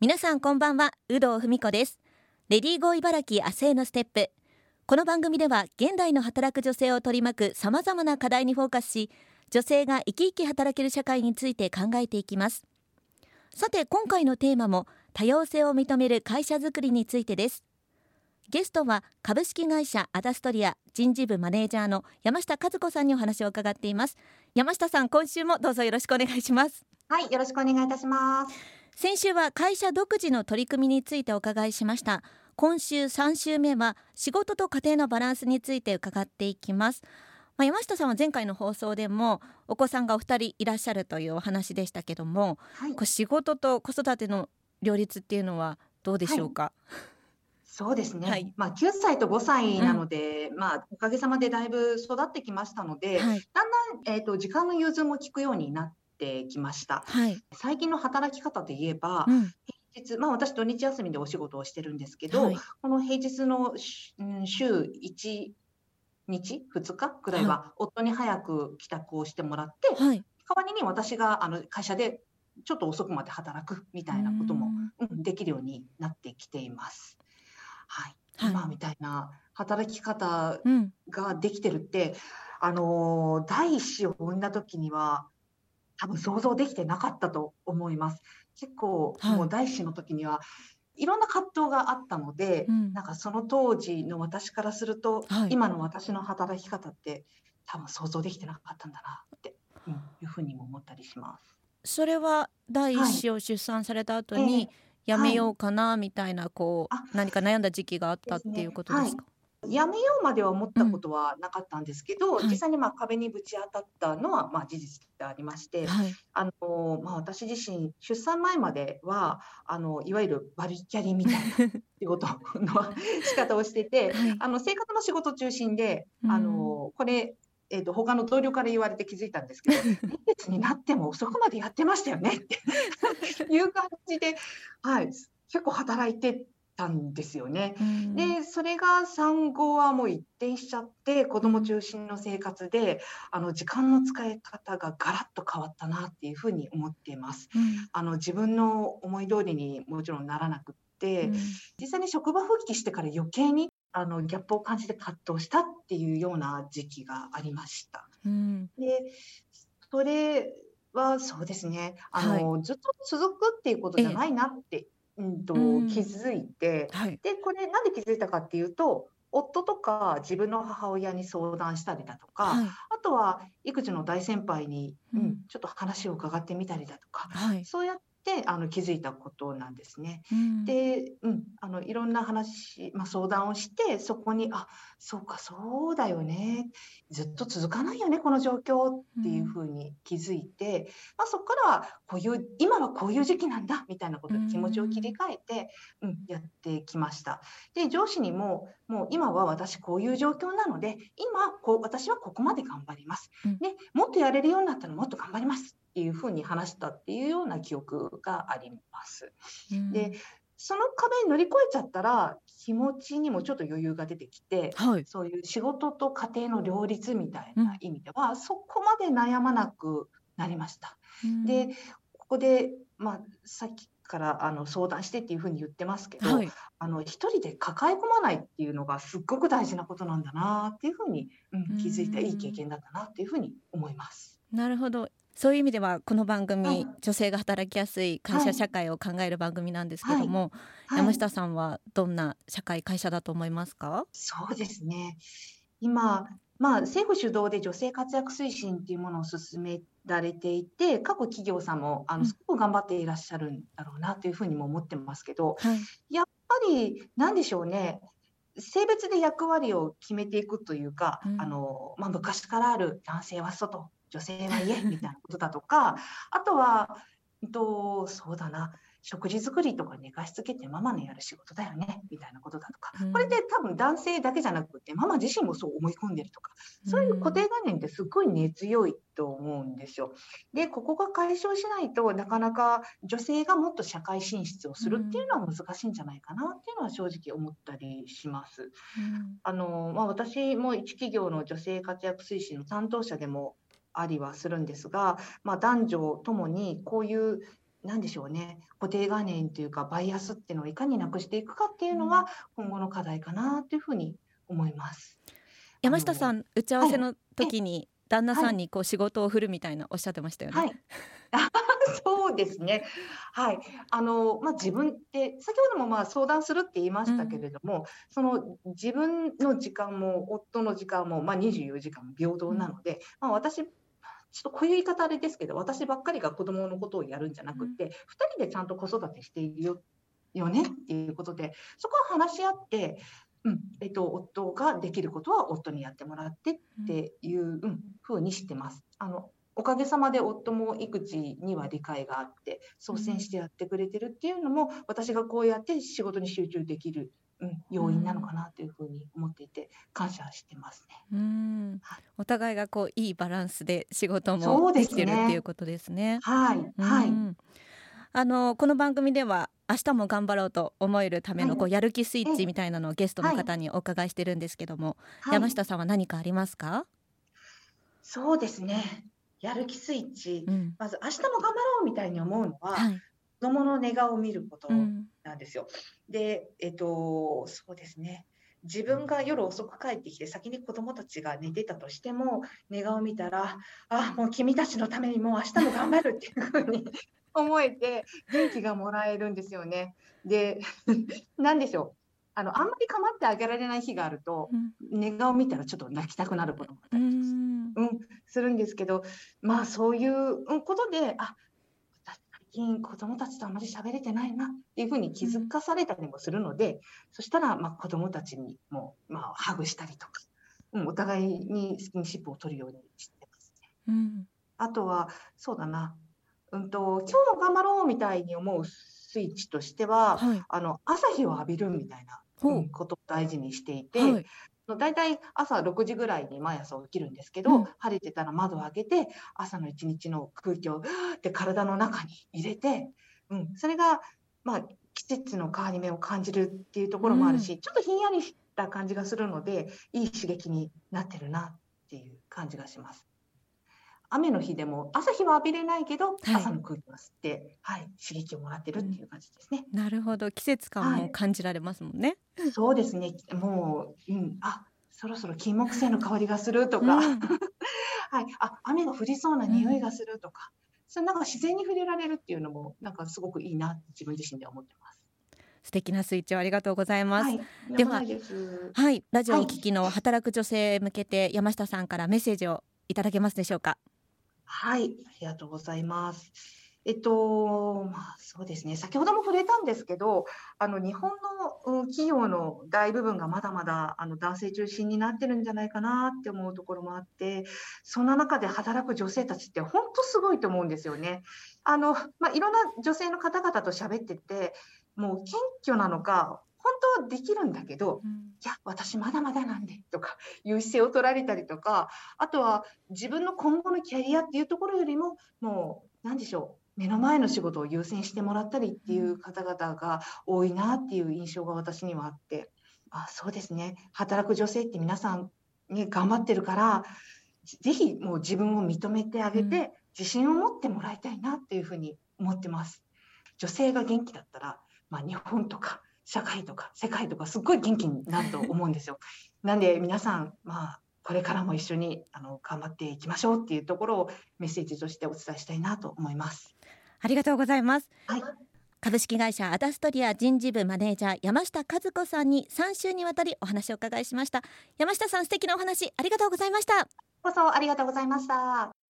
皆さんこんばんは有働文子です。レディーゴー茨城明日へのステップ。この番組では現代の働く女性を取り巻くさまざまな課題にフォーカスし女性が生き生き働ける社会について考えていきます。さて今回のテーマも多様性を認める会社づくりについてです。ゲストは株式会社アダストリア人事部マネージャーの山下和子さんにお話を伺っています。山下さん今週もどうぞよろしくお願いします。はいよろしくお願いいたします。先週は会社独自の取り組みについてお伺いしました。今週3週目は仕事と家庭のバランスについて伺っていきます。まあ、山下さんは前回の放送でもお子さんがお二人いらっしゃるというお話でしたけども、はい、こ仕事と子育ての両立っていうのはどうでしょうか、はい。そうですね、はい、まあ、9歳と5歳なので、うん、まあ、おかげさまでだいぶ育ってきましたので、はい、だんだん、えーと時間の融通も効くようになってきました。はい、最近の働き方で言えば、うん、平日、まあ、私土日休みでお仕事をしてるんですけど、はい、この平日の、うん、週1日2日くらいは夫に早く帰宅をしてもらって、はい、代わりに私があの会社でちょっと遅くまで働くみたいなことも、うん、できるようになってきています。はい、はい、今みたいな働き方ができてるって、うん、あの第一子を産んだ時には多分想像できてなかったと思います。結構、はい、もう第一の時にはいろんな葛藤があったので、うん、なんかその当時の私からすると、はい、今の私の働き方って多分想像できてなかったんだなって、うん、いうふうにも思ったりします。それは第一子を出産された後に、はい。やめようかなみたいなこう、何か悩んだ時期があったっていうことですか？やめようまでは思ったことはなかったんですけど、うん、実際にまあ壁にぶち当たったのはまあ事実でありまして、はい、あのまあ、私自身出産前まではあのいわゆるバリキャリみたいな 仕事の仕方をしてて、はい、あの生活の仕事中心で、あのこれえーと、他の同僚から言われて気づいたんですけど「年月になっても遅くまでやってましたよね」っていう感じで、はい、結構働いてたんですよね。うん、でそれが産後はもう一転しちゃって子ども中心の生活であの時間の使い方がガラッと変わったなっていうふうに思っています。うん、あの自分の思い通りにもちろんならなくって、うん、実際に職場復帰してから余計にあのギャップを感じて葛藤したっていうような時期がありました。でそれはそうですねあの、はい、ずっと続くっていうことじゃないなってうんと、気づいて、はい。で、これなんで気づいたかっていうと、夫とか自分の母親に相談したりだとか、はい。あとは育児の大先輩に、ううん、ちょっと話を伺ってみたりだとか、はい。そうやっってあの気づいたことなんですね。うん、で、うん、あのいろんな話、まあ、相談をしてそこにあそうかそうだよねずっと続かないよねこの状況っていうふうに気づいて、うん、まあ、そこからはこういう今はこういう時期なんだみたいなこと気持ちを切り替えて、うん、やってきました。で上司にももう今は私こういう状況なので今こう私はここまで頑張ります。でもっとやれるようになったらもっと頑張りますっていうふうに話したっていうような記憶があります。うん、でその壁に乗り越えちゃったら気持ちにもちょっと余裕が出てきて、はい、そういう仕事と家庭の両立みたいな意味では、うん、そこまで悩まなくなりました。うん、でここで、まあ、さっきからあの相談してっていうふうに言ってますけど、はい、あの一人で抱え込まないっていうのがすっごく大事なことなんだなっていうふうに、うん、気づいたいい経験だったなっていうふうに思います。なるほど。そういう意味ではこの番組、はい、女性が働きやすい会社社会を考える番組なんですけども、はい、山下さんはどんな社会会社だと思いますか？そうですね。今まあ、政府主導で女性活躍推進っていうものを進められていて各企業さんもあのすごく頑張っていらっしゃるんだろうなというふうにも思ってますけど、はい、やっぱり何でしょうね性別で役割を決めていくというか、うん、あのまあ、昔からある男性は外女性は家みたいなことだとかあとは、えっと、そうだな食事作りとか寝かしつけてママのやる仕事だよねみたいなことだとか、これで多分男性だけじゃなくてママ自身もそう思い込んでるとか。そういう固定概念ってすごい根強いと思うんですよ。でここが解消しないとなかなか女性がもっと社会進出をするっていうのは難しいんじゃないかなっていうのは正直思ったりします。あのまあ、私も一企業の女性活躍推進の担当者でもありはするんですが、まあ、男女ともにこういう何でしょうね固定概念というかバイアスっていうのをいかになくしていくかっていうのは今後の課題かなというふうに思います。山下さん打ち合わせの時に、旦那さんにこう仕事を振るみたいなおっしゃってましたよね。はい そうですね。はい。あの、まあ、自分って、先ほどもまあ相談するって言いましたけれども、うん、その自分の時間も夫の時間も、まあ、24時間平等なので、うん、まあ、私、ちょっとこういう言い方あれですけど、私ばっかりが子供のことをやるんじゃなくて、うん、2人でちゃんと子育てしているよよねっていうことで、そこは話し合って、うんえっと、夫ができることは夫にやってもらってっていう、うん、ふうにしてます。あのおかげさまで夫も育児には理解があって率先してやってくれてるっていうのも、私がこうやって仕事に集中できる、うん、要因なのかなというふうに思っていて感謝してますね。うん、お互いがこういいバランスで仕事もできてるっていうことですね。はい、はい。あのこの番組では明日も頑張ろうと思えるためのこうやる気スイッチみたいなのをゲストの方にお伺いしてるんですけども、はい、山下さんは何かありますか？そうですね。やる気スイッチ、うん、まず明日も頑張ろうみたいに思うのは、はい、子供の寝顔を見ることなんですよ。うん、で、えっと、そうですね。自分が夜遅く帰ってきて先に子どもたちが寝てたとしても寝顔を見たらあもう君たちのためにもう明日も頑張るっていうふうに 思えて元気がもらえるんですよね。で 何でしょうあのあんまり構ってあげられない日があると、うん、寝顔見たらちょっと泣きたくなることもあったりす,、うん。うん、するんですけどまあそういうことであ最近子どもたちとあまり喋れてないなっていうふうに気づかされたりもするので、うん、そしたらまあ子どもたちにも、まあ、ハグしたりとか、うん、お互いにスキンシップを取るようにしてますね。うん、あとはそうだな、うんと、今日も頑張ろうみたいに思うスイッチとしては、はい、あの朝日を浴びるみたいなことを大事にしていて、はい、だいたい朝6時ぐらいに毎朝起きるんですけど、うん、晴れてたら窓を開けて朝の一日の空気をって体の中に入れて、うん、それが、まあ、季節の変わり目を感じるっていうところもあるし、うん、ちょっとひんやりした感じがするのでいい刺激になってるなっていう感じがします。雨の日でも朝日は浴びれないけど、はい、朝の空気を吸って、はい、刺激をもらってるっていう感じですね。うん、なるほど。季節感も感じられますもんね。はい、そうですね。もう、うん、あそろそろ金木犀の香りがするとか、うん、はい、あ雨が降りそうな匂いがするとか、うん、それなんか自然に触れられるっていうのもなんかすごくいいな自分自身で思ってます。素敵なスイッチをありがとうございます。はい、では、はい、ラジオを聞きの働く女性へ向けて山下さんからメッセージをいただけますでしょうか。はい、ありがとうございます。えっと、まあ、そうですね、先ほども触れたんですけど、あの日本の企業の大部分がまだまだあの男性中心になってるんじゃないかなって思うところもあって、そんな中で働く女性たちって本当すごいと思うんですよね。あのまあ、いろんな女性の方々と喋ってて、もう謙虚なのか、本当はできるんだけど、うん、いや私まだまだなんでとかいう姿勢を取られたりとかあとは自分の今後のキャリアっていうところよりももう何でしょう目の前の仕事を優先してもらったりっていう方々が多いなっていう印象が私にはあってあそうですね。働く女性って皆さん、ね、頑張ってるからぜひもう自分を認めてあげて、自信を持ってもらいたいなっていうふうに思ってます。女性が元気だったら、まあ、日本とか社会とか世界とかすっごい元気になると思うんですよ。なんで皆さん、まあ、これからも一緒にあの頑張っていきましょうっていうところをメッセージとしてお伝えしたいなと思います。ありがとうございます。はい株式会社アダストリア人事部マネージャー山下和子さんに3週にわたりお話を伺いしました山下さん素敵なお話ありがとうございましたこそありがとうございました